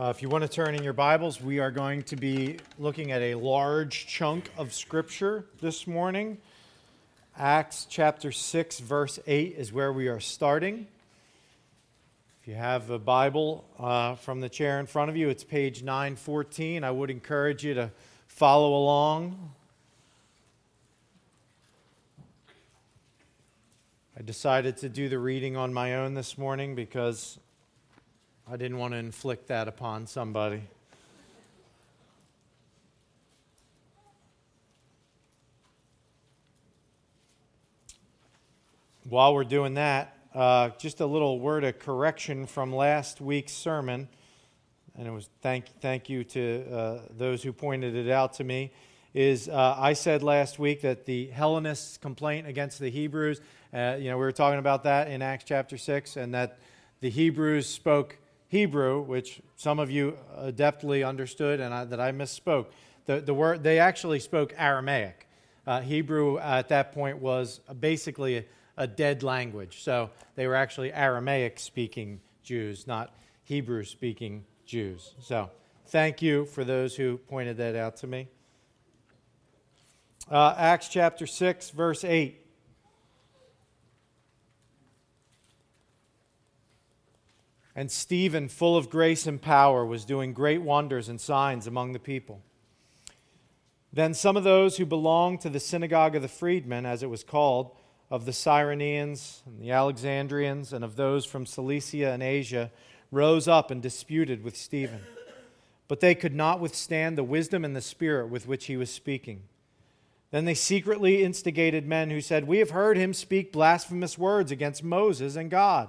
Uh, if you want to turn in your Bibles, we are going to be looking at a large chunk of Scripture this morning. Acts chapter 6, verse 8 is where we are starting. If you have a Bible uh, from the chair in front of you, it's page 914. I would encourage you to follow along. I decided to do the reading on my own this morning because I didn't want to inflict that upon somebody. While we're doing that, uh, just a little word of correction from last week's sermon. And it was thank, thank you to uh, those who pointed it out to me. Is uh, I said last week that the Hellenists' complaint against the Hebrews, uh, you know, we were talking about that in Acts chapter 6, and that the Hebrews spoke Hebrew, which some of you adeptly understood and I, that I misspoke. The, the word, they actually spoke Aramaic. Uh, Hebrew at that point was basically a, a dead language. So they were actually Aramaic speaking Jews, not Hebrew speaking Jews. So thank you for those who pointed that out to me. Uh, Acts chapter 6, verse 8. And Stephen, full of grace and power, was doing great wonders and signs among the people. Then some of those who belonged to the synagogue of the freedmen, as it was called, of the Cyrenians and the Alexandrians, and of those from Cilicia and Asia, rose up and disputed with Stephen. But they could not withstand the wisdom and the spirit with which he was speaking. Then they secretly instigated men who said, We have heard him speak blasphemous words against Moses and God.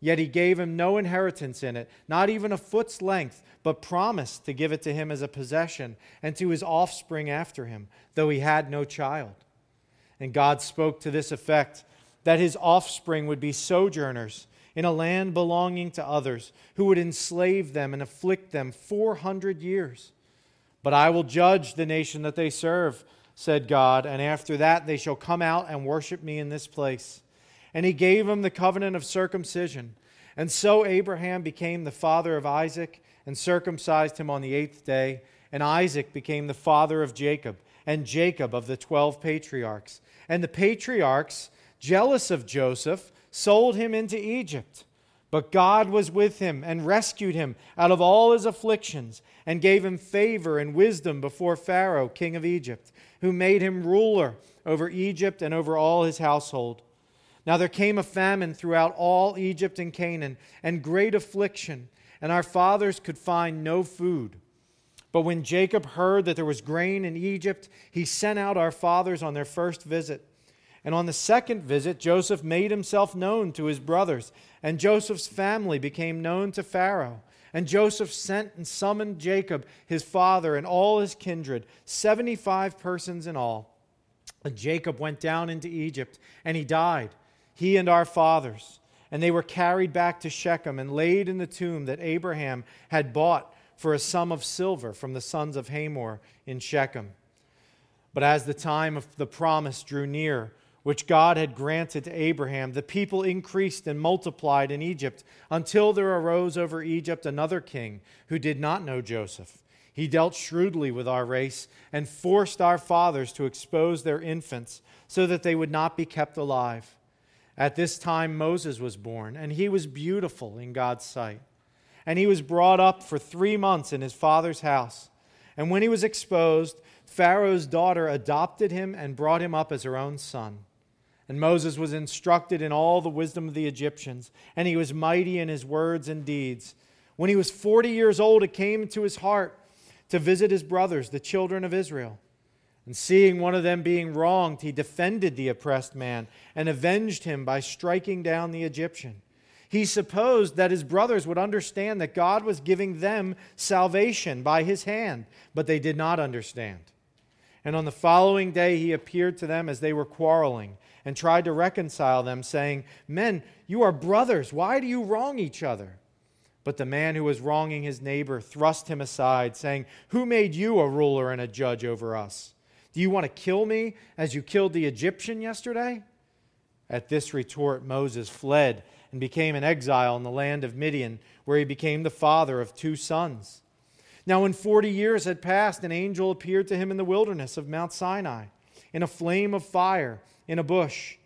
Yet he gave him no inheritance in it, not even a foot's length, but promised to give it to him as a possession and to his offspring after him, though he had no child. And God spoke to this effect that his offspring would be sojourners in a land belonging to others, who would enslave them and afflict them 400 years. But I will judge the nation that they serve, said God, and after that they shall come out and worship me in this place and he gave him the covenant of circumcision. And so Abraham became the father of Isaac and circumcised him on the eighth day. And Isaac became the father of Jacob, and Jacob of the twelve patriarchs. And the patriarchs, jealous of Joseph, sold him into Egypt. But God was with him and rescued him out of all his afflictions and gave him favor and wisdom before Pharaoh, king of Egypt, who made him ruler over Egypt and over all his household. Now there came a famine throughout all Egypt and Canaan, and great affliction, and our fathers could find no food. But when Jacob heard that there was grain in Egypt, he sent out our fathers on their first visit. And on the second visit, Joseph made himself known to his brothers, and Joseph's family became known to Pharaoh. And Joseph sent and summoned Jacob, his father, and all his kindred, 75 persons in all. And Jacob went down into Egypt, and he died he and our fathers. And they were carried back to Shechem and laid in the tomb that Abraham had bought for a sum of silver from the sons of Hamor in Shechem. But as the time of the promise drew near, which God had granted to Abraham, the people increased and multiplied in Egypt until there arose over Egypt another king who did not know Joseph. He dealt shrewdly with our race and forced our fathers to expose their infants so that they would not be kept alive. At this time, Moses was born, and he was beautiful in God's sight. and he was brought up for three months in his father's house. And when he was exposed, Pharaoh's daughter adopted him and brought him up as her own son. And Moses was instructed in all the wisdom of the Egyptians, and he was mighty in his words and deeds. When he was 40 years old, it came to his heart to visit his brothers, the children of Israel. And seeing one of them being wronged, he defended the oppressed man and avenged him by striking down the Egyptian. He supposed that his brothers would understand that God was giving them salvation by his hand, but they did not understand. And on the following day, he appeared to them as they were quarreling and tried to reconcile them, saying, Men, you are brothers. Why do you wrong each other? But the man who was wronging his neighbor thrust him aside, saying, Who made you a ruler and a judge over us? Do you want to kill me as you killed the Egyptian yesterday? At this retort, Moses fled and became an exile in the land of Midian, where he became the father of two sons. Now, when 40 years had passed, an angel appeared to him in the wilderness of Mount Sinai, in a flame of fire, in a bush.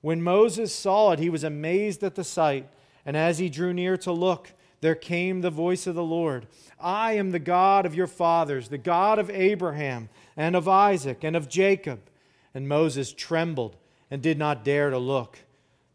When Moses saw it, he was amazed at the sight, and as he drew near to look, there came the voice of the Lord I am the God of your fathers, the God of Abraham, and of Isaac, and of Jacob. And Moses trembled and did not dare to look.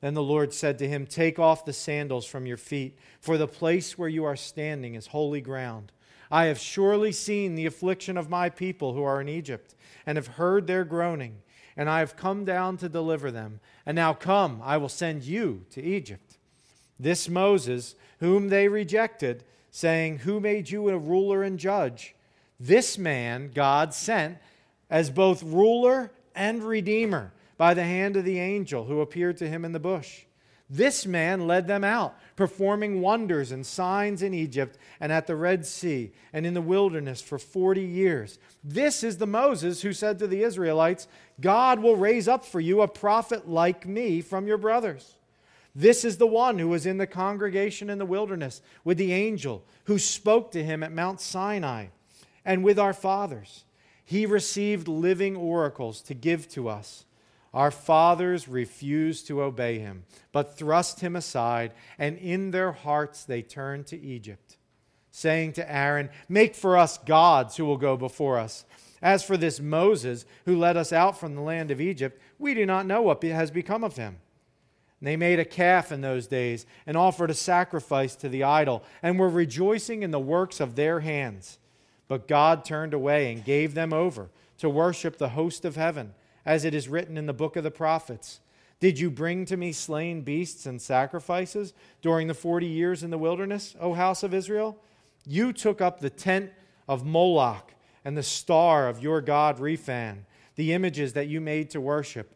Then the Lord said to him, Take off the sandals from your feet, for the place where you are standing is holy ground. I have surely seen the affliction of my people who are in Egypt, and have heard their groaning, and I have come down to deliver them. And now come, I will send you to Egypt. This Moses, whom they rejected, saying, Who made you a ruler and judge? This man God sent as both ruler and redeemer by the hand of the angel who appeared to him in the bush. This man led them out, performing wonders and signs in Egypt and at the Red Sea and in the wilderness for 40 years. This is the Moses who said to the Israelites, God will raise up for you a prophet like me from your brothers. This is the one who was in the congregation in the wilderness with the angel who spoke to him at Mount Sinai and with our fathers. He received living oracles to give to us. Our fathers refused to obey him, but thrust him aside, and in their hearts they turned to Egypt, saying to Aaron, Make for us gods who will go before us. As for this Moses, who led us out from the land of Egypt, we do not know what has become of him. They made a calf in those days and offered a sacrifice to the idol and were rejoicing in the works of their hands. But God turned away and gave them over to worship the host of heaven, as it is written in the book of the prophets. Did you bring to me slain beasts and sacrifices during the forty years in the wilderness, O house of Israel? You took up the tent of Moloch and the star of your god Rephan, the images that you made to worship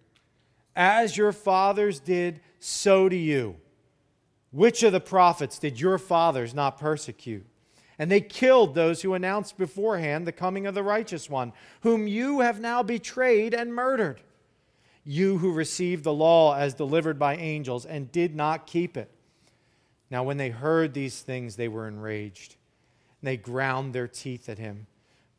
As your fathers did, so do you. Which of the prophets did your fathers not persecute? And they killed those who announced beforehand the coming of the righteous one, whom you have now betrayed and murdered. You who received the law as delivered by angels and did not keep it. Now, when they heard these things, they were enraged. And they ground their teeth at him.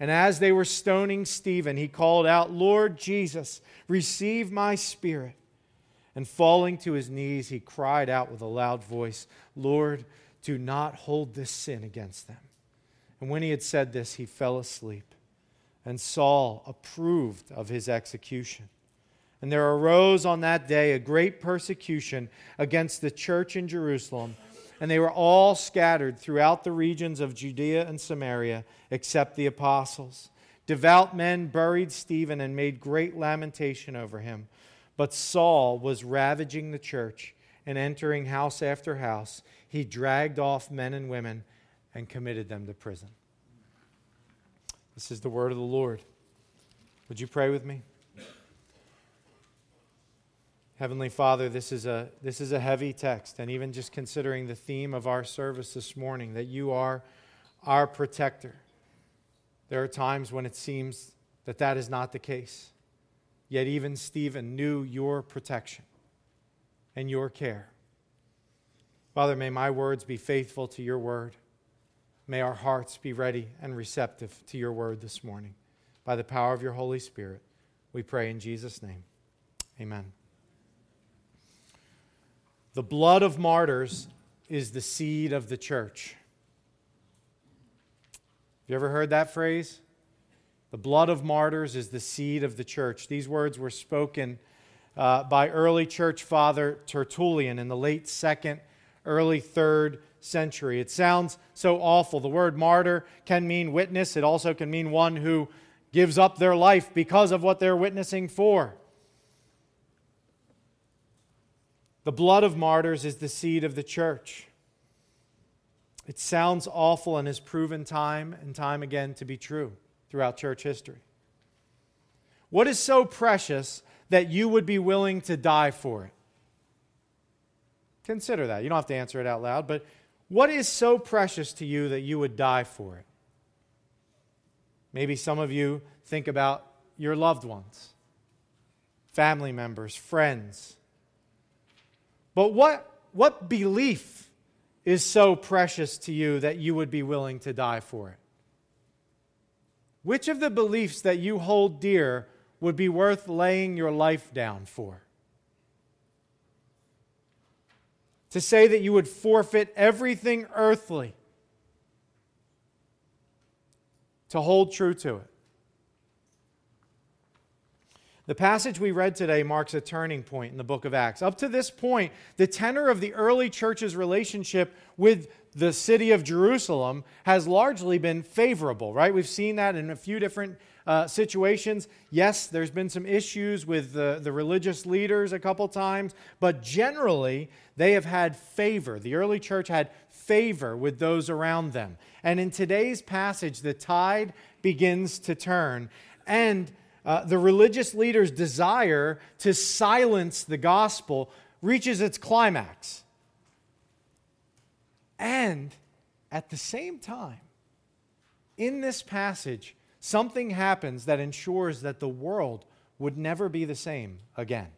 And as they were stoning Stephen, he called out, Lord Jesus, receive my spirit. And falling to his knees, he cried out with a loud voice, Lord, do not hold this sin against them. And when he had said this, he fell asleep. And Saul approved of his execution. And there arose on that day a great persecution against the church in Jerusalem and they were all scattered throughout the regions of Judea and Samaria, except the apostles. Devout men buried Stephen and made great lamentation over him. But Saul was ravaging the church, and entering house after house, he dragged off men and women and committed them to prison. This is the word of the Lord. Would you pray with me? Heavenly Father, this is, a, this is a heavy text, and even just considering the theme of our service this morning, that you are our protector. There are times when it seems that that is not the case. Yet even Stephen knew your protection and your care. Father, may my words be faithful to your word. May our hearts be ready and receptive to your word this morning. By the power of your Holy Spirit, we pray in Jesus' name. Amen. The blood of martyrs is the seed of the church. Have you ever heard that phrase? The blood of martyrs is the seed of the church. These words were spoken uh, by early church father Tertullian in the late second, early third century. It sounds so awful. The word martyr can mean witness, it also can mean one who gives up their life because of what they're witnessing for. The blood of martyrs is the seed of the church. It sounds awful and has proven time and time again to be true throughout church history. What is so precious that you would be willing to die for it? Consider that. You don't have to answer it out loud, but what is so precious to you that you would die for it? Maybe some of you think about your loved ones, family members, friends but what, what belief is so precious to you that you would be willing to die for it? Which of the beliefs that you hold dear would be worth laying your life down for? To say that you would forfeit everything earthly to hold true to it. The passage we read today marks a turning point in the book of Acts. Up to this point, the tenor of the early church's relationship with the city of Jerusalem has largely been favorable, right? We've seen that in a few different uh, situations. Yes, there's been some issues with the, the religious leaders a couple times, but generally, they have had favor. The early church had favor with those around them. And in today's passage, the tide begins to turn. And uh, the religious leaders' desire to silence the gospel reaches its climax. And at the same time, in this passage, something happens that ensures that the world would never be the same again.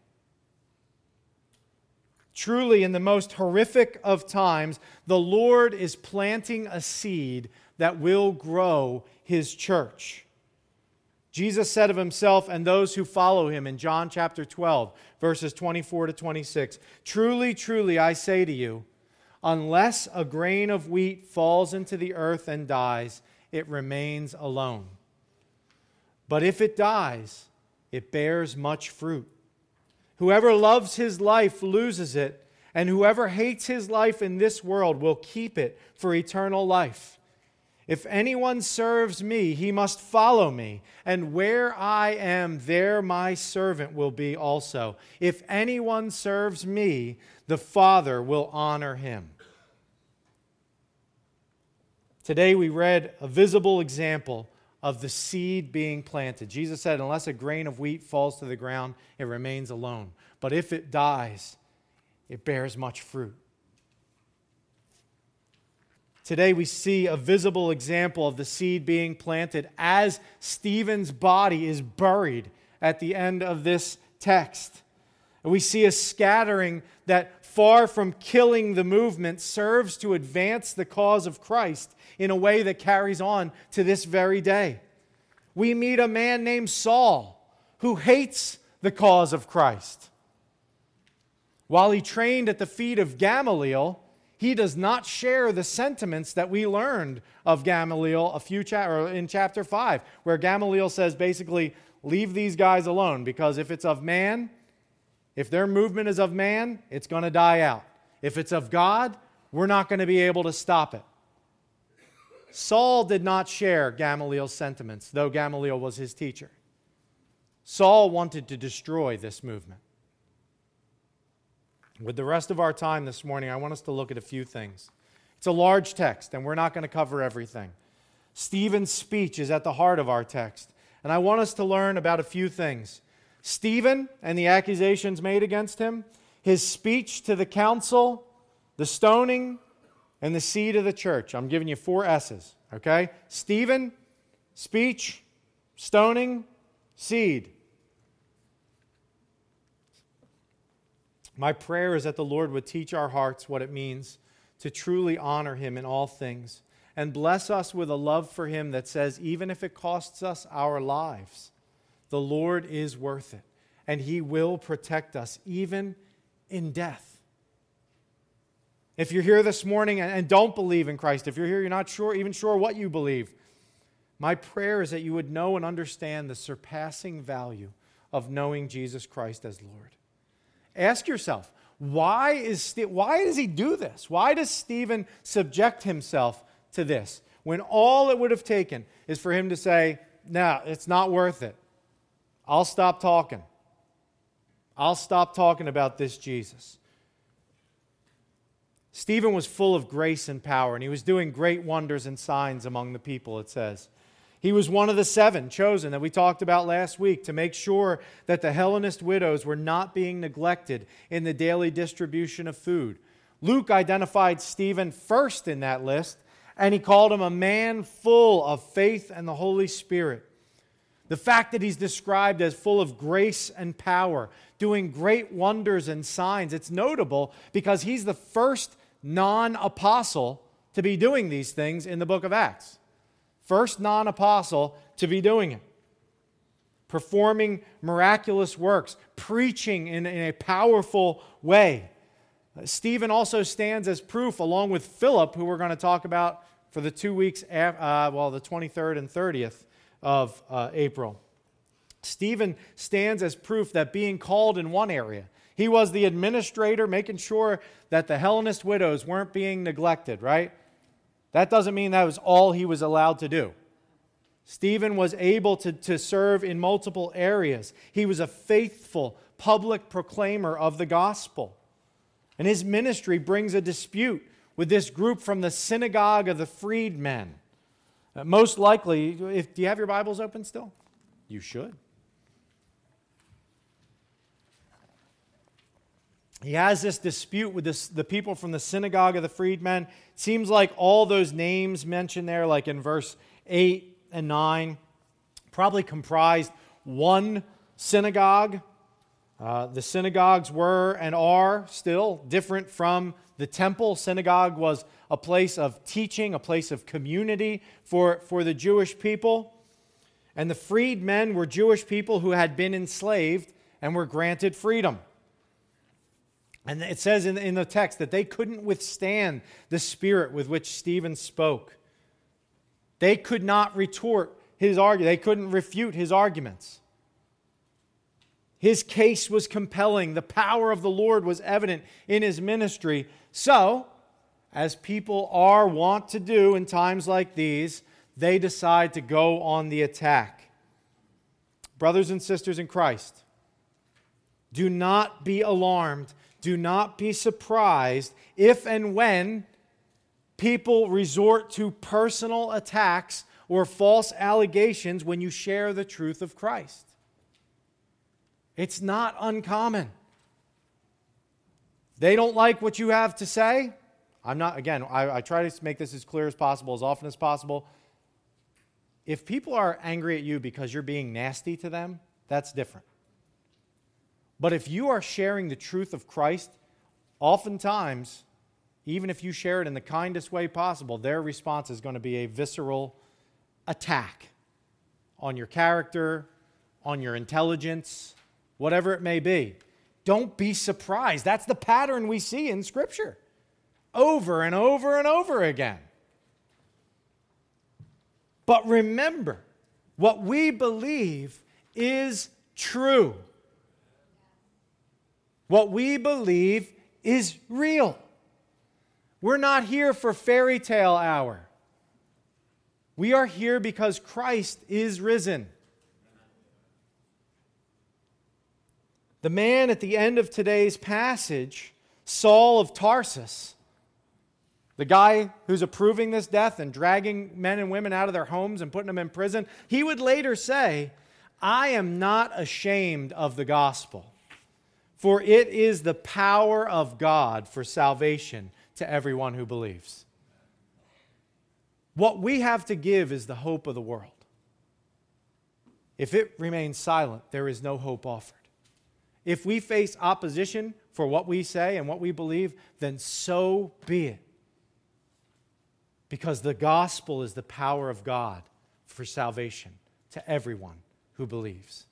Truly, in the most horrific of times, the Lord is planting a seed that will grow his church. Jesus said of himself and those who follow him in John chapter 12, verses 24 to 26 Truly, truly, I say to you, unless a grain of wheat falls into the earth and dies, it remains alone. But if it dies, it bears much fruit. Whoever loves his life loses it, and whoever hates his life in this world will keep it for eternal life. If anyone serves me, he must follow me, and where I am, there my servant will be also. If anyone serves me, the Father will honor him. Today we read a visible example of the seed being planted. Jesus said, Unless a grain of wheat falls to the ground, it remains alone. But if it dies, it bears much fruit. Today, we see a visible example of the seed being planted as Stephen's body is buried at the end of this text. We see a scattering that, far from killing the movement, serves to advance the cause of Christ in a way that carries on to this very day. we meet a man named Saul who hates the cause of Christ. While he trained at the feet of Gamaliel, he does not share the sentiments that we learned of Gamaliel a few cha- or in chapter 5, where Gamaliel says basically, leave these guys alone because if it's of man, if their movement is of man, it's going to die out. If it's of God, we're not going to be able to stop it. Saul did not share Gamaliel's sentiments, though Gamaliel was his teacher. Saul wanted to destroy this movement. With the rest of our time this morning, I want us to look at a few things. It's a large text, and we're not going to cover everything. Stephen's speech is at the heart of our text, and I want us to learn about a few things. Stephen and the accusations made against him, his speech to the council, the stoning, and the seed of the church. I'm giving you four S's, okay? Stephen, speech, stoning, seed. My prayer is that the Lord would teach our hearts what it means to truly honor Him in all things and bless us with a love for Him that says, even if it costs us our lives, the Lord is worth it and He will protect us even in death. If you're here this morning and don't believe in Christ, if you're here, you're not sure, even sure what you believe, my prayer is that you would know and understand the surpassing value of knowing Jesus Christ as Lord. Ask yourself, why, is, why does he do this? Why does Stephen subject himself to this when all it would have taken is for him to say, No, it's not worth it. I'll stop talking. I'll stop talking about this Jesus. Stephen was full of grace and power, and he was doing great wonders and signs among the people, it says. He was one of the seven chosen that we talked about last week to make sure that the Hellenist widows were not being neglected in the daily distribution of food. Luke identified Stephen first in that list, and he called him a man full of faith and the Holy Spirit. The fact that he's described as full of grace and power, doing great wonders and signs, it's notable because he's the first non apostle to be doing these things in the book of Acts first non apostle to be doing it. Performing miraculous works, preaching in, in a powerful way. Stephen also stands as proof, along with Philip, who we're going to talk about for the two weeks, uh, well, the 23rd and 30th of uh, April. Stephen stands as proof that being called in one area, he was the administrator, making sure that the Hellenist widows weren't being neglected, right? That doesn't mean that was all he was allowed to do. Stephen was able to, to serve in multiple areas. He was a faithful public proclaimer of the gospel. And his ministry brings a dispute with this group from the synagogue of the freedmen. Uh, most likely, if, do you have your Bibles open still? You should. He has this dispute with this, the people from the synagogue of the freedmen. It seems like all those names mentioned there, like in verse 8 and 9, probably comprised one synagogue. Uh, the synagogues were and are still different from the temple. Synagogue was a place of teaching, a place of community for, for the Jewish people. And the freedmen were Jewish people who had been enslaved and were granted freedom. And it says in, in the text that they couldn't withstand the spirit with which Stephen spoke. They could not retort his argument, they couldn't refute his arguments. His case was compelling. The power of the Lord was evident in his ministry. So, as people are wont to do in times like these, they decide to go on the attack. Brothers and sisters in Christ, do not be alarmed do not be surprised if and when people resort to personal attacks or false allegations when you share the truth of Christ. It's not uncommon. They don't like what you have to say. I'm not, again, I, I, try to make this as clear as possible, as often as possible. If people are angry at you because you're being nasty to them, that's different. But if you are sharing the truth of Christ, oftentimes, even if you share it in the kindest way possible, their response is going to be a visceral attack on your character, on your intelligence, whatever it may be. Don't be surprised. That's the pattern we see in Scripture over and over and over again. But remember, what we believe is true. What we believe is real. We're not here for fairy tale hour. We are here because Christ is risen. The man at the end of today's passage, Saul of Tarsus, the guy who's approving this death and dragging men and women out of their homes and putting them in prison, he would later say, I am not ashamed of the gospel, for it is the power of God for salvation to everyone who believes. What we have to give is the hope of the world. If it remains silent, there is no hope offered. If we face opposition for what we say and what we believe, then so be it. Because the gospel is the power of God for salvation to everyone who believes.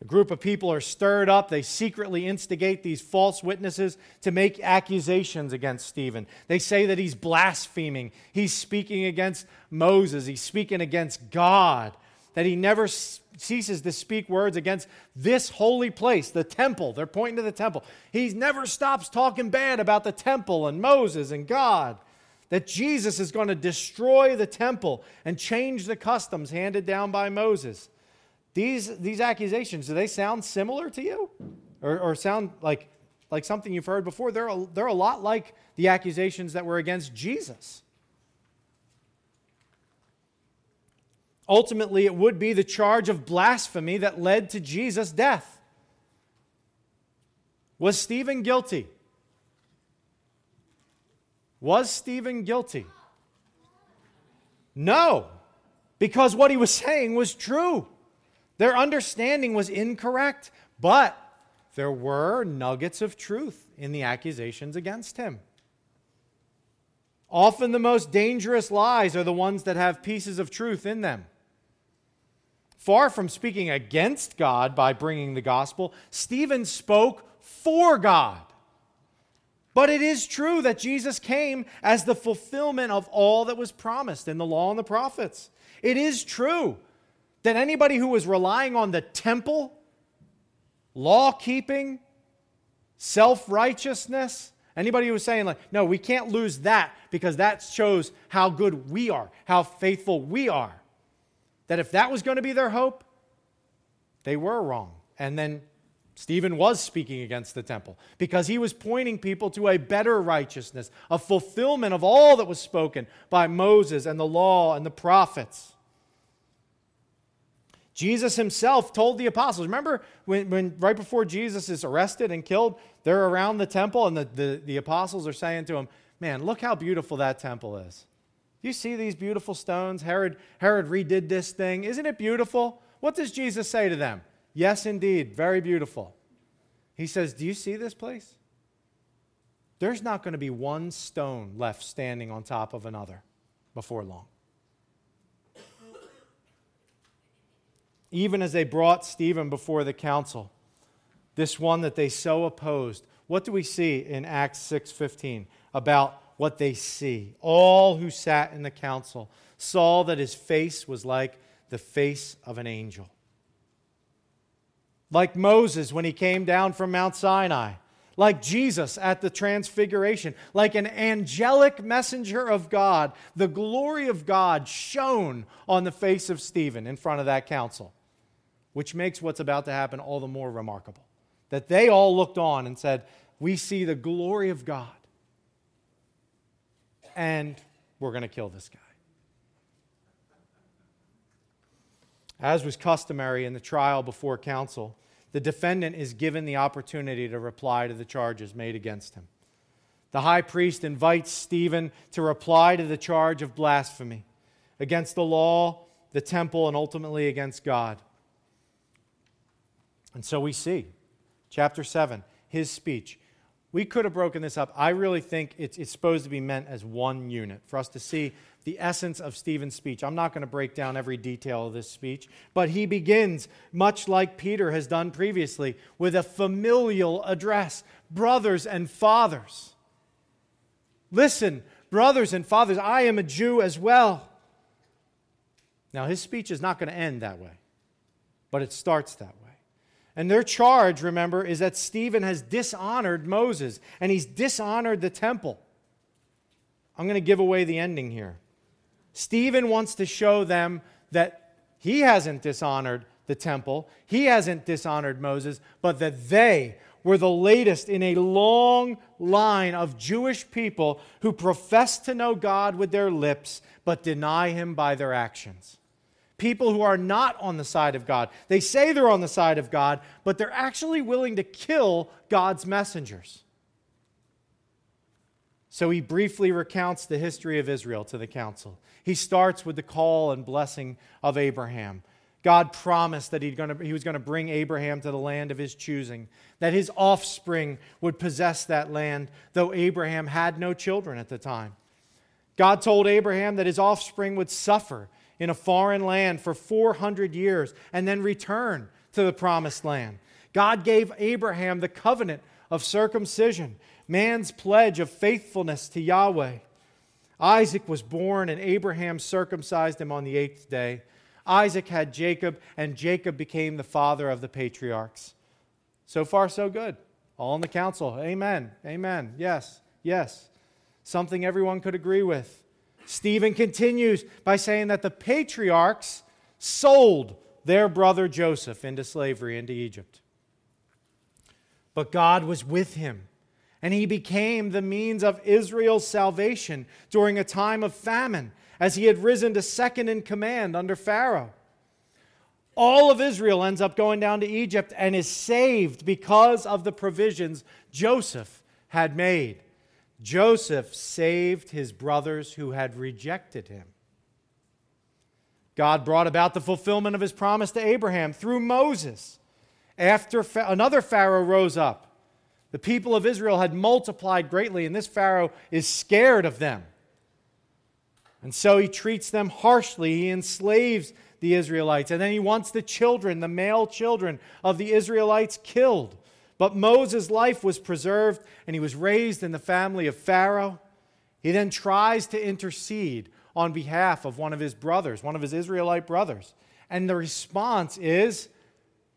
A group of people are stirred up. They secretly instigate these false witnesses to make accusations against Stephen. They say that he's blaspheming. He's speaking against Moses. He's speaking against God. That he never ceases to speak words against this holy place, the temple. They're pointing to the temple. He never stops talking bad about the temple and Moses and God. That Jesus is going to destroy the temple and change the customs handed down by Moses. These, these accusations, do they sound similar to you? Or, or sound like, like something you've heard before? They're a, they're a lot like the accusations that were against Jesus. Ultimately, it would be the charge of blasphemy that led to Jesus' death. Was Stephen guilty? Was Stephen guilty? No, because what he was saying was true. Their understanding was incorrect, but there were nuggets of truth in the accusations against him. Often the most dangerous lies are the ones that have pieces of truth in them. Far from speaking against God by bringing the gospel, Stephen spoke for God. But it is true that Jesus came as the fulfillment of all that was promised in the law and the prophets. It is true that anybody who was relying on the temple, law keeping, self righteousness, anybody who was saying, like, no, we can't lose that because that shows how good we are, how faithful we are, that if that was going to be their hope, they were wrong. And then Stephen was speaking against the temple because he was pointing people to a better righteousness, a fulfillment of all that was spoken by Moses and the law and the prophets. Jesus himself told the apostles, remember when, when right before Jesus is arrested and killed, they're around the temple and the, the, the apostles are saying to him, Man, look how beautiful that temple is. Do you see these beautiful stones? Herod, Herod redid this thing. Isn't it beautiful? What does Jesus say to them? Yes, indeed, very beautiful. He says, Do you see this place? There's not going to be one stone left standing on top of another before long. Even as they brought Stephen before the council, this one that they so opposed. What do we see in Acts 6:15 about what they see? All who sat in the council saw that his face was like the face of an angel. Like Moses when he came down from Mount Sinai, like Jesus at the transfiguration, like an angelic messenger of God, the glory of God shone on the face of Stephen in front of that council which makes what's about to happen all the more remarkable. That they all looked on and said, We see the glory of God, and we're going to kill this guy. As was customary in the trial before council, the defendant is given the opportunity to reply to the charges made against him. The high priest invites Stephen to reply to the charge of blasphemy against the law, the temple, and ultimately against God. And so we see, chapter 7, his speech. We could have broken this up. I really think it's, it's supposed to be meant as one unit for us to see the essence of Stephen's speech. I'm not going to break down every detail of this speech, but he begins, much like Peter has done previously, with a familial address Brothers and fathers. Listen, brothers and fathers, I am a Jew as well. Now, his speech is not going to end that way, but it starts that way. And their charge, remember, is that Stephen has dishonored Moses and he's dishonored the temple. I'm going to give away the ending here. Stephen wants to show them that he hasn't dishonored the temple, he hasn't dishonored Moses, but that they were the latest in a long line of Jewish people who profess to know God with their lips but deny him by their actions people who are not on the side of God. They say they're on the side of God, but they're actually willing to kill God's messengers. So he briefly recounts the history of Israel to the council. He starts with the call and blessing of Abraham. God promised that gonna, he was going to bring Abraham to the land of his choosing, that his offspring would possess that land, though Abraham had no children at the time. God told Abraham that his offspring would suffer in a foreign land for 400 years and then return to the promised land. God gave Abraham the covenant of circumcision, man's pledge of faithfulness to Yahweh. Isaac was born, and Abraham circumcised him on the eighth day. Isaac had Jacob, and Jacob became the father of the patriarchs. So far, so good. All in the council. Amen. Amen. Yes. Yes. Something everyone could agree with. Stephen continues by saying that the patriarchs sold their brother Joseph into slavery into Egypt. But God was with him, and he became the means of Israel's salvation during a time of famine, as he had risen to second in command under Pharaoh. All of Israel ends up going down to Egypt and is saved because of the provisions Joseph had made. Joseph saved his brothers who had rejected him. God brought about the fulfillment of his promise to Abraham through Moses. After another Pharaoh rose up, the people of Israel had multiplied greatly, and this Pharaoh is scared of them. And so he treats them harshly. He enslaves the Israelites, and then he wants the children, the male children of the Israelites, killed. But Moses' life was preserved, and he was raised in the family of Pharaoh. He then tries to intercede on behalf of one of his brothers, one of his Israelite brothers. And the response is,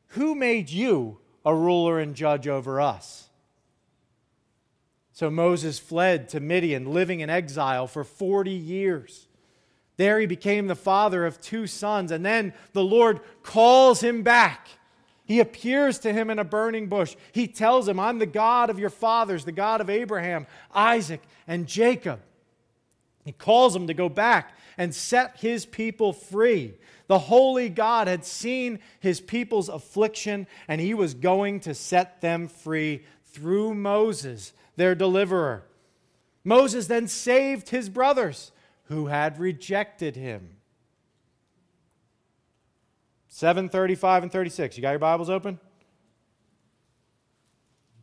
Who made you a ruler and judge over us? So Moses fled to Midian, living in exile for 40 years. There he became the father of two sons, and then the Lord calls him back he appears to him in a burning bush. He tells him, I'm the God of your fathers, the God of Abraham, Isaac, and Jacob. He calls him to go back and set his people free. The holy God had seen his people's affliction, and he was going to set them free through Moses, their deliverer. Moses then saved his brothers who had rejected him. 735 and 36. You got your Bibles open?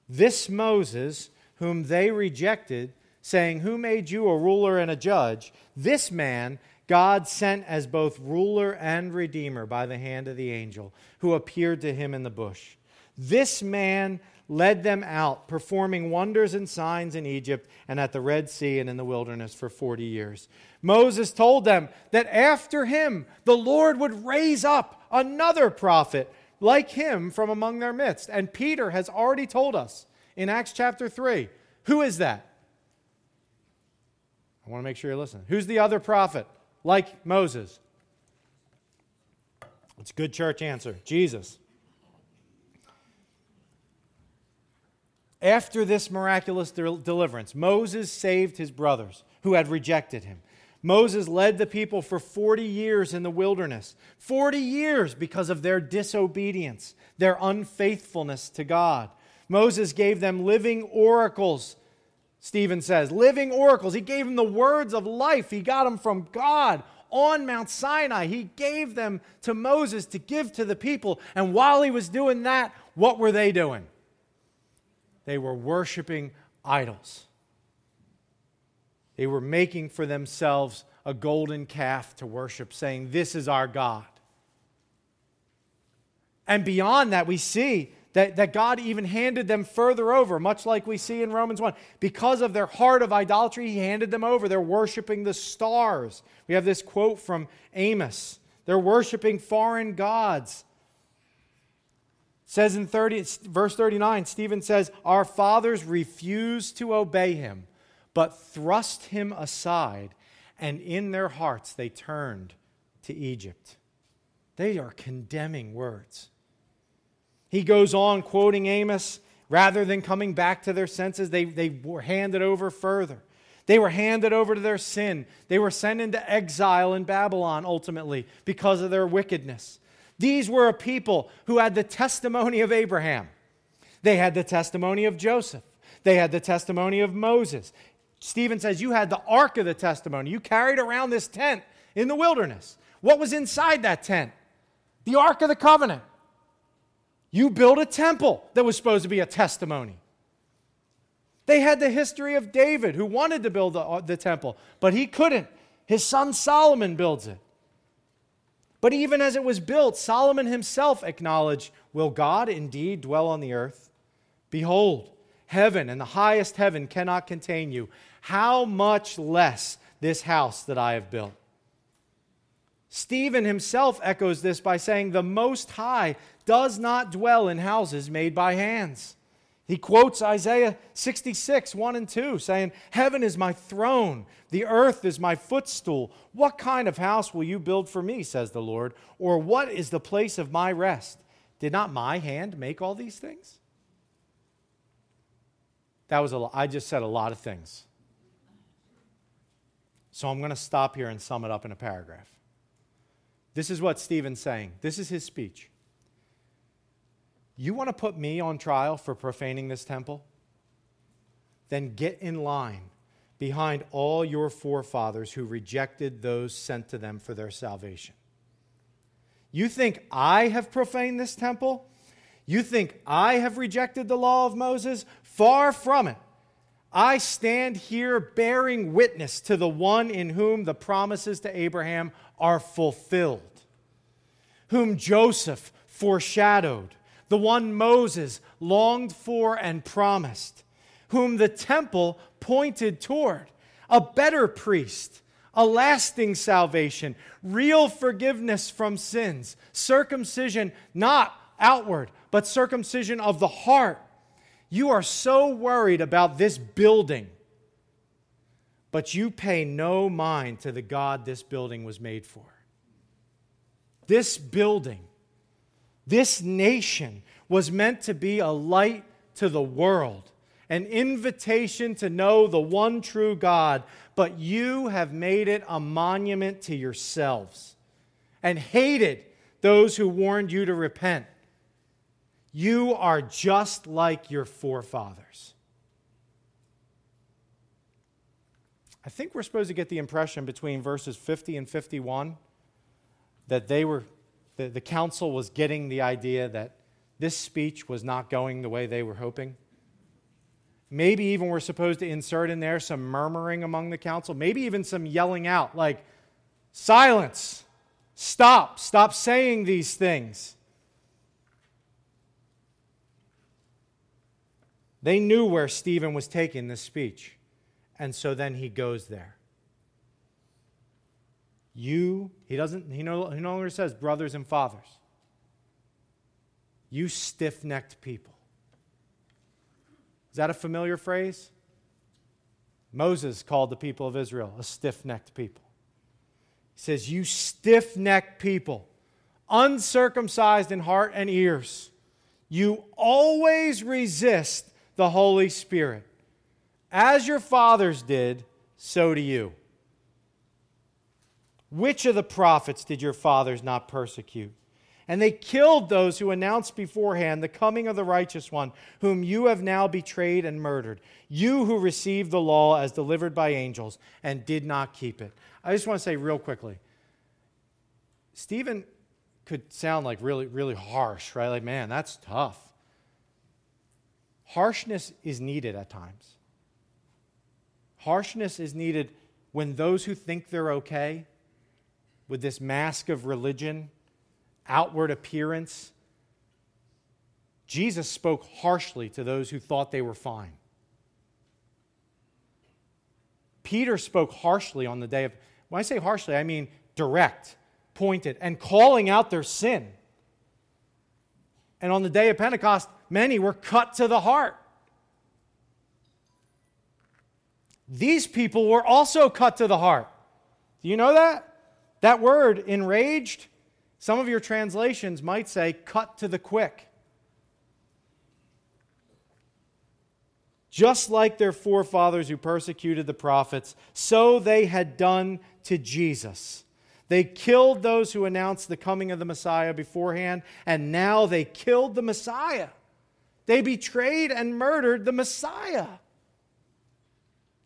This Moses, whom they rejected, saying, Who made you a ruler and a judge? This man God sent as both ruler and redeemer by the hand of the angel who appeared to him in the bush. This man led them out, performing wonders and signs in Egypt and at the Red Sea and in the wilderness for 40 years. Moses told them that after him, the Lord would raise up another prophet like him from among their midst. And Peter has already told us in Acts chapter 3 who is that? I want to make sure you're listening. Who's the other prophet like Moses? It's a good church answer Jesus. After this miraculous deliverance, Moses saved his brothers who had rejected him. Moses led the people for 40 years in the wilderness. 40 years because of their disobedience, their unfaithfulness to God. Moses gave them living oracles, Stephen says. Living oracles. He gave them the words of life. He got them from God on Mount Sinai. He gave them to Moses to give to the people. And while he was doing that, what were they doing? They were worshiping idols. They were making for themselves a golden calf to worship, saying, This is our God. And beyond that, we see that, that God even handed them further over, much like we see in Romans 1. Because of their heart of idolatry, He handed them over. They're worshiping the stars. We have this quote from Amos. They're worshiping foreign gods. Says in 30, verse 39, Stephen says, Our fathers refused to obey him, but thrust him aside, and in their hearts they turned to Egypt. They are condemning words. He goes on quoting Amos. Rather than coming back to their senses, they, they were handed over further. They were handed over to their sin. They were sent into exile in Babylon ultimately because of their wickedness. These were a people who had the testimony of Abraham. They had the testimony of Joseph. They had the testimony of Moses. Stephen says, You had the ark of the testimony. You carried around this tent in the wilderness. What was inside that tent? The ark of the covenant. You built a temple that was supposed to be a testimony. They had the history of David, who wanted to build the, uh, the temple, but he couldn't. His son Solomon builds it. But even as it was built, Solomon himself acknowledged Will God indeed dwell on the earth? Behold, heaven and the highest heaven cannot contain you. How much less this house that I have built? Stephen himself echoes this by saying, The Most High does not dwell in houses made by hands. He quotes Isaiah 66, 1 and 2, saying, Heaven is my throne, the earth is my footstool. What kind of house will you build for me, says the Lord? Or what is the place of my rest? Did not my hand make all these things? That was a I just said a lot of things. So I'm going to stop here and sum it up in a paragraph. This is what Stephen's saying. This is his speech. You want to put me on trial for profaning this temple? Then get in line behind all your forefathers who rejected those sent to them for their salvation. You think I have profaned this temple? You think I have rejected the law of Moses? Far from it. I stand here bearing witness to the one in whom the promises to Abraham are fulfilled, whom Joseph foreshadowed the one Moses longed for and promised, whom the temple pointed toward, a better priest, a lasting salvation, real forgiveness from sins, circumcision not outward, but circumcision of the heart. You are so worried about this building, but you pay no mind to the God this building was made for. This building this nation was meant to be a light to the world, an invitation to know the one true God, but you have made it a monument to yourselves and hated those who warned you to repent. You are just like your forefathers. I think we're supposed to get the impression between verses 50 and 51 that they were the, the council was getting the idea that this speech was not going the way they were hoping. Maybe even we're supposed to insert in there some murmuring among the council, maybe even some yelling out, like, silence, stop, stop saying these things. They knew where Stephen was taking this speech, and so then he goes there. You, he doesn't, he no, he no longer says brothers and fathers. You stiff necked people. Is that a familiar phrase? Moses called the people of Israel a stiff necked people. He says, You stiff necked people, uncircumcised in heart and ears, you always resist the Holy Spirit. As your fathers did, so do you. Which of the prophets did your fathers not persecute? And they killed those who announced beforehand the coming of the righteous one, whom you have now betrayed and murdered. You who received the law as delivered by angels and did not keep it. I just want to say real quickly Stephen could sound like really, really harsh, right? Like, man, that's tough. harshness is needed at times. Harshness is needed when those who think they're okay with this mask of religion, outward appearance, Jesus spoke harshly to those who thought they were fine. Peter spoke harshly on the day of, when I say harshly, I mean direct, pointed, and calling out their sin. And on the day of Pentecost, many were cut to the heart. These people were also cut to the heart. Do you know that? That word, enraged, some of your translations might say cut to the quick. Just like their forefathers who persecuted the prophets, so they had done to Jesus. They killed those who announced the coming of the Messiah beforehand, and now they killed the Messiah. They betrayed and murdered the Messiah.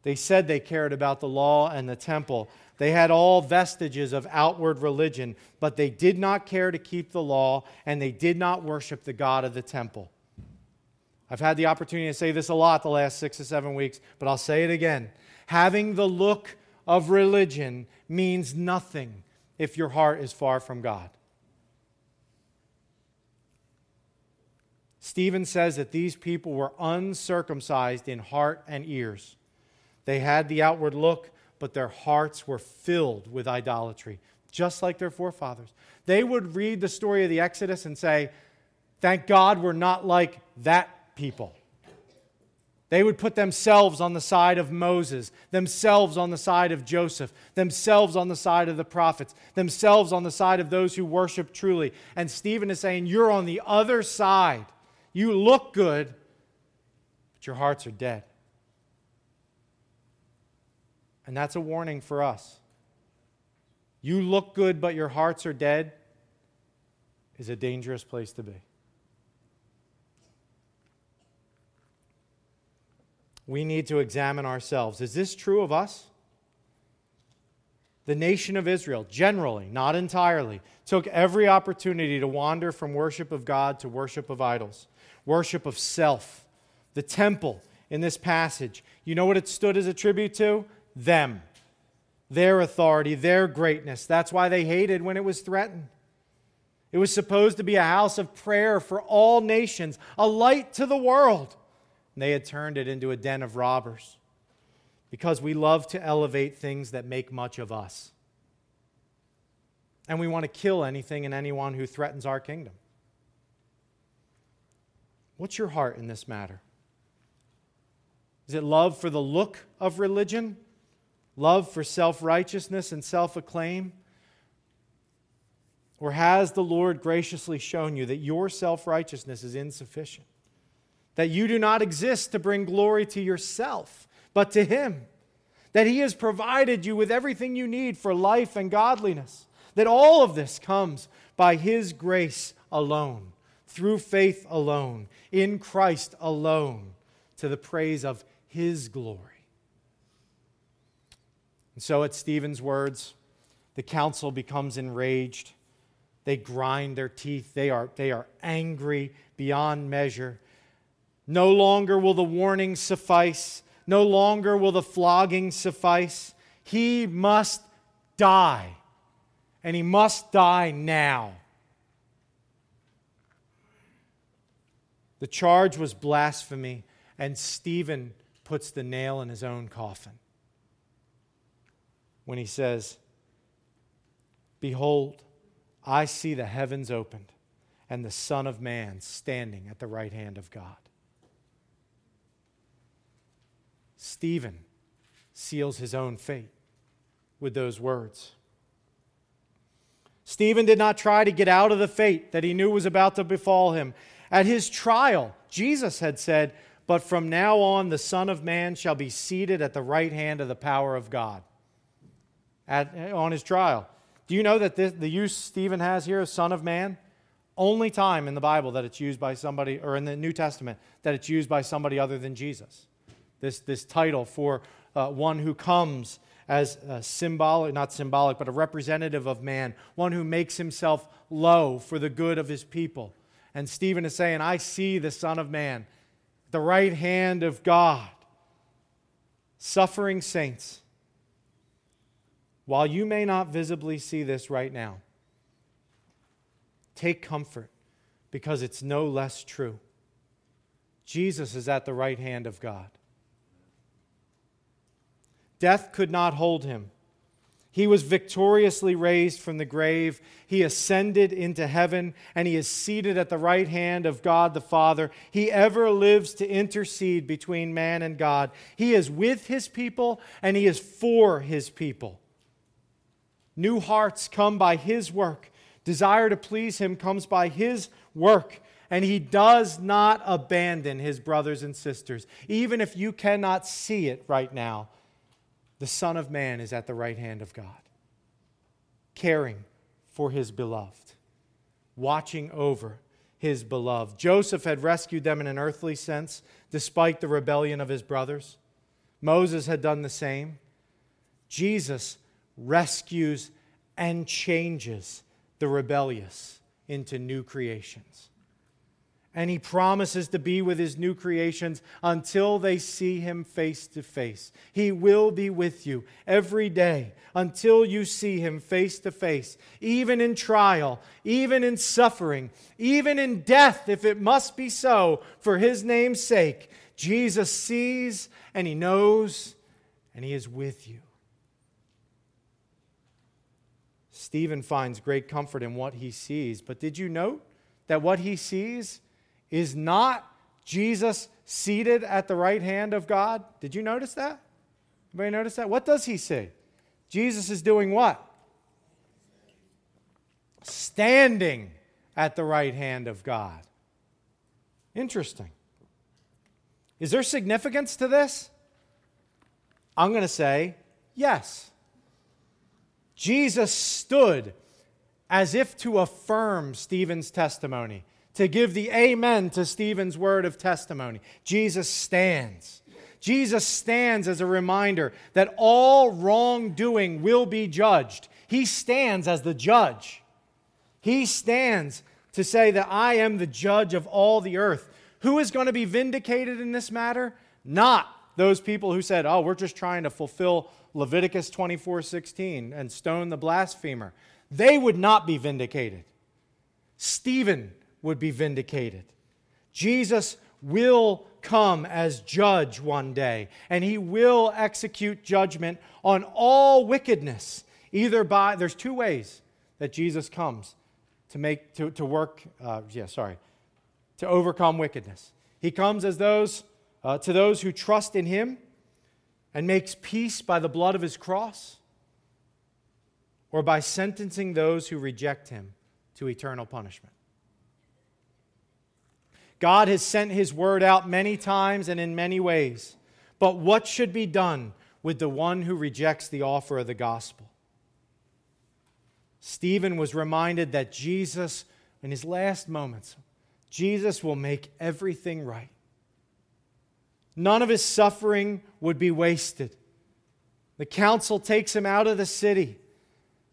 They said they cared about the law and the temple. They had all vestiges of outward religion, but they did not care to keep the law, and they did not worship the God of the temple. I've had the opportunity to say this a lot the last six to seven weeks, but I'll say it again. Having the look of religion means nothing if your heart is far from God. Stephen says that these people were uncircumcised in heart and ears. They had the outward look, but their hearts were filled with idolatry, just like their forefathers. They would read the story of the Exodus and say, Thank God we're not like that people. They would put themselves on the side of Moses, themselves on the side of Joseph, themselves on the side of the prophets, themselves on the side of those who worship truly. And Stephen is saying, You're on the other side. You look good, but your hearts are dead. And that's a warning for us. You look good, but your hearts are dead, is a dangerous place to be. we need to examine ourselves. Is this true of us? The nation of Israel, generally, not entirely, took every opportunity to wander from worship of God to worship of idols, worship of self. The temple in this passage, you know what it stood as a tribute to? Them, their authority, their greatness. That's why they hated when it was threatened. It was supposed to be a house of prayer for all nations, a light to the world. And they had turned it into a den of robbers because we love to elevate things that make much of us. And we want to kill anything and anyone who threatens our kingdom. What's your heart in this matter? Is it love for the look of religion? Love for self righteousness and self acclaim? Or has the Lord graciously shown you that your self righteousness is insufficient? that you do not exist to bring glory to yourself, but to Him, that He has provided you with everything you need for life and godliness, that all of this comes by His grace alone, through faith alone, in Christ alone, to the praise of His glory. And so, at Stephen's words, the council becomes enraged. They grind their teeth. They are, they are angry beyond measure. No longer will the warning suffice. No longer will the flogging suffice. He must die. And he must die now. The charge was blasphemy, and Stephen puts the nail in his own coffin when he says, Behold, I see the heavens opened and the Son of Man standing at the right hand of God. Stephen seals his own fate with those words. Stephen did not try to get out of the fate that he knew was about to befall him. At his trial, Jesus had said, But from now on, the Son of Man shall be seated at the right hand of the power of God. At, on his trial. Do you know that this, the use Stephen has here of Son of Man? Only time in the Bible that it's used by somebody, or in the New Testament, that it's used by somebody other than Jesus this, this title for uh, one who comes as a symbolic, not symbolic, but a representative of man, one who makes himself low for the good of his people. And Stephen is saying, I see the Son of Man the right hand of God. Suffering saints, while you may not visibly see this right now, take comfort because it's no less true. Jesus is at the right hand of God. Death could not hold him. He was victoriously raised from the grave. He ascended into heaven, and he is seated at the right hand of God the Father. He ever lives to intercede between man and God. He is with his people, and he is for his people. New hearts come by his work. Desire to please him comes by his work. And he does not abandon his brothers and sisters. Even if you cannot see it right now, the Son of Man is at the right hand of God, caring for his beloved, watching over his beloved. Joseph had rescued them in an earthly sense, despite the rebellion of his brothers. Moses had done the same. Jesus rescues and changes the rebellious into new creations and he promises to be with his new creations until they see him face to face. He will be with you every day until you see him face to face, even in trial, even in suffering, even in death, if it must be so, for his name's sake. Jesus sees and he knows and he is with you. Stephen finds great comfort in what he sees, but did you note that what he sees? is not Jesus seated at the right hand of God? Did you notice that? Anybody notice that? What does he see? Jesus is doing what? Standing at the right hand of God. Interesting. Is there significance to this? I'm going to say yes. Jesus stood as if to affirm Stephen's testimony to give the amen to Stephen's word of testimony. Jesus stands. Jesus stands as a reminder that all wrongdoing will be judged. He stands as the judge. He stands to say that I am the judge of all the earth. Who is going to be vindicated in this matter? Not those people who said, oh, we're just trying to fulfill Leviticus 24 16 and stone the blasphemer. They would not be vindicated. Stephen would be vindicated. Jesus will come as judge one day, and he will execute judgment on all wickedness. Either by, there's two ways that Jesus comes to make, to, to work, uh, yeah, sorry, to overcome wickedness. He comes as those, uh, to those who trust in him and makes peace by the blood of his cross, or by sentencing those who reject him to eternal punishment. God has sent his word out many times and in many ways. But what should be done with the one who rejects the offer of the gospel? Stephen was reminded that Jesus, in his last moments, Jesus will make everything right. None of his suffering would be wasted. The council takes him out of the city.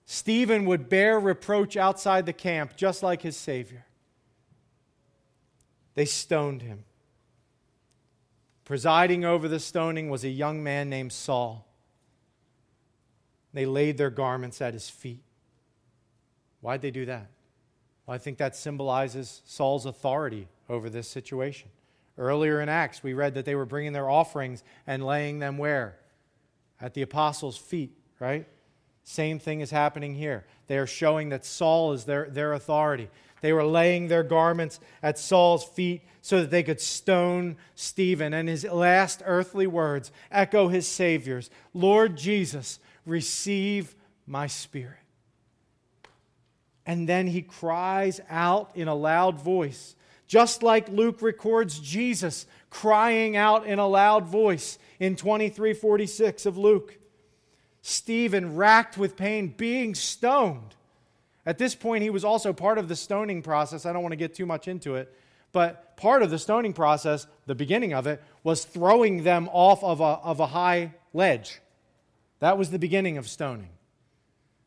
Stephen would bear reproach outside the camp, just like his Savior. They stoned him. Presiding over the stoning was a young man named Saul. They laid their garments at his feet. Why'd they do that? Well, I think that symbolizes Saul's authority over this situation. Earlier in Acts, we read that they were bringing their offerings and laying them where? At the apostles' feet, right? Same thing is happening here. They are showing that Saul is their, their authority. They were laying their garments at Saul's feet so that they could stone Stephen. And his last earthly words echo his Savior's Lord Jesus, receive my spirit. And then he cries out in a loud voice, just like Luke records Jesus crying out in a loud voice in 2346 of Luke. Stephen, racked with pain, being stoned at this point, he was also part of the stoning process. I don't want to get too much into it, but part of the stoning process, the beginning of it, was throwing them off of a, of a high ledge. That was the beginning of stoning.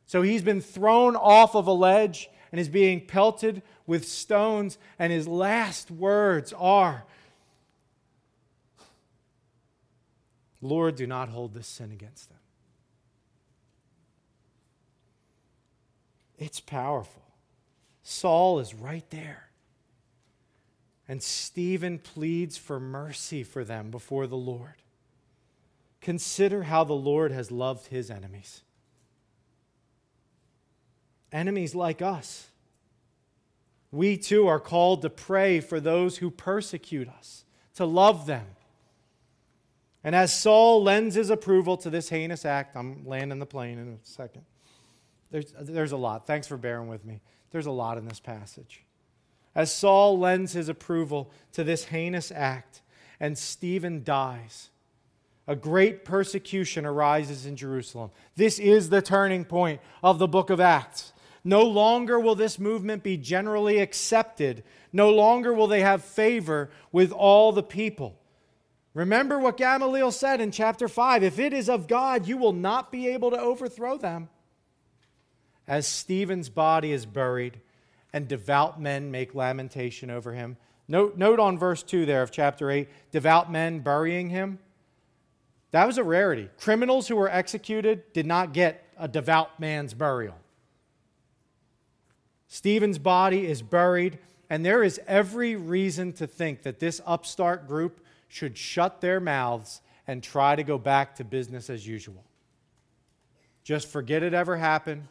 So he's been thrown off of a ledge and is being pelted with stones, and his last words are, Lord, do not hold this sin against them. It's powerful. Saul is right there. And Stephen pleads for mercy for them before the Lord. Consider how the Lord has loved his enemies. Enemies like us. We too are called to pray for those who persecute us, to love them. And as Saul lends his approval to this heinous act, I'm landing the plane in a second. There's, there's a lot. Thanks for bearing with me. There's a lot in this passage. As Saul lends his approval to this heinous act and Stephen dies, a great persecution arises in Jerusalem. This is the turning point of the book of Acts. No longer will this movement be generally accepted. No longer will they have favor with all the people. Remember what Gamaliel said in chapter 5 if it is of God, you will not be able to overthrow them. As Stephen's body is buried and devout men make lamentation over him. Note, note on verse 2 there of chapter 8 devout men burying him. That was a rarity. Criminals who were executed did not get a devout man's burial. Stephen's body is buried, and there is every reason to think that this upstart group should shut their mouths and try to go back to business as usual. Just forget it ever happened.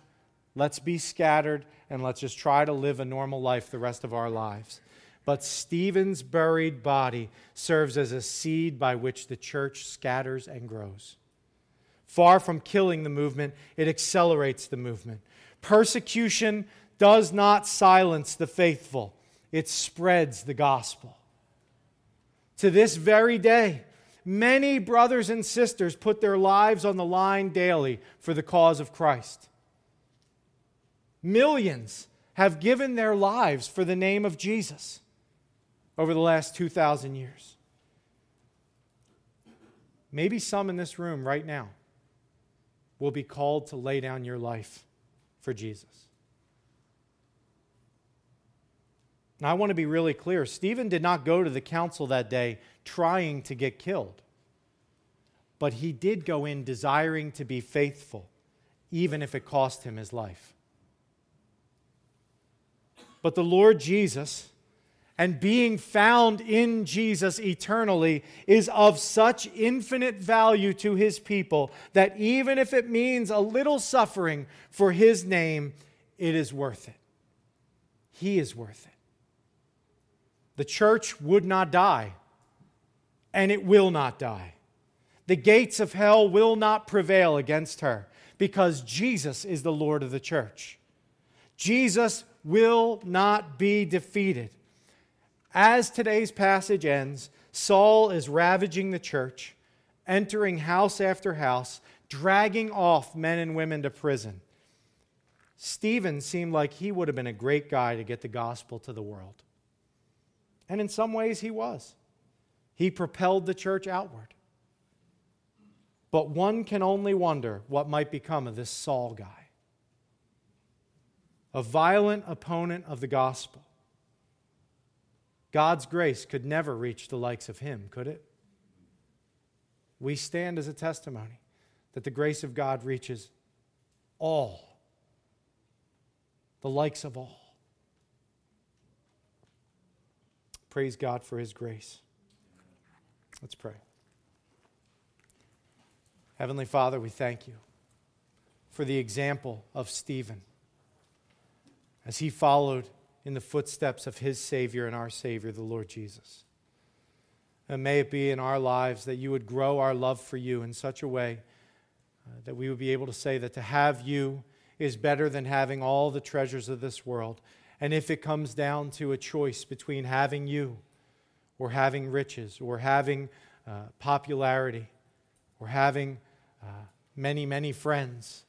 Let's be scattered and let's just try to live a normal life the rest of our lives. But Stephen's buried body serves as a seed by which the church scatters and grows. Far from killing the movement, it accelerates the movement. Persecution does not silence the faithful, it spreads the gospel. To this very day, many brothers and sisters put their lives on the line daily for the cause of Christ. Millions have given their lives for the name of Jesus over the last 2,000 years. Maybe some in this room right now will be called to lay down your life for Jesus. Now, I want to be really clear. Stephen did not go to the council that day trying to get killed, but he did go in desiring to be faithful, even if it cost him his life. But the Lord Jesus, and being found in Jesus eternally, is of such infinite value to his people that even if it means a little suffering for his name, it is worth it. He is worth it. The church would not die, and it will not die. The gates of hell will not prevail against her because Jesus is the Lord of the church. Jesus will not be defeated. As today's passage ends, Saul is ravaging the church, entering house after house, dragging off men and women to prison. Stephen seemed like he would have been a great guy to get the gospel to the world. And in some ways, he was. He propelled the church outward. But one can only wonder what might become of this Saul guy. A violent opponent of the gospel. God's grace could never reach the likes of him, could it? We stand as a testimony that the grace of God reaches all, the likes of all. Praise God for his grace. Let's pray. Heavenly Father, we thank you for the example of Stephen as he followed in the footsteps of his Savior and our Savior, the Lord Jesus. And may it be in our lives that you would grow our love for you in such a way uh, that we would be able to say that to have you is better than having all the treasures of this world and if it comes down to a choice between having you or having riches or having uh, popularity or having uh, many, many friends,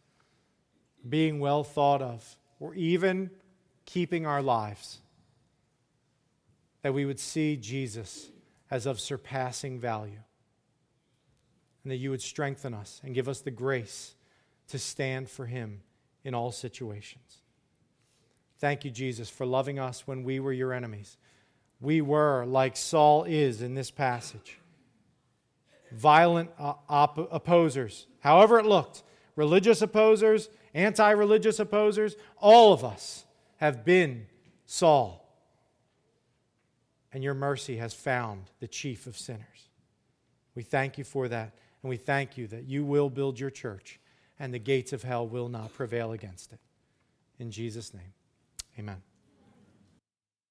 being well thought of, or even keeping our lives, that we would see Jesus as of surpassing value. And that you would strengthen us and give us the grace to stand for him in all situations. Thank you, Jesus, for loving us when we were your enemies. We were like Saul is in this passage. violent uh, op- opposers, however it looked religious opposers, anti religious opposers, all of us have been Saul. And your mercy has found the chief of sinners. We thank you for that, and we thank you that you will build your church, and the gates of hell will not prevail against it. In Jesus' name, amen.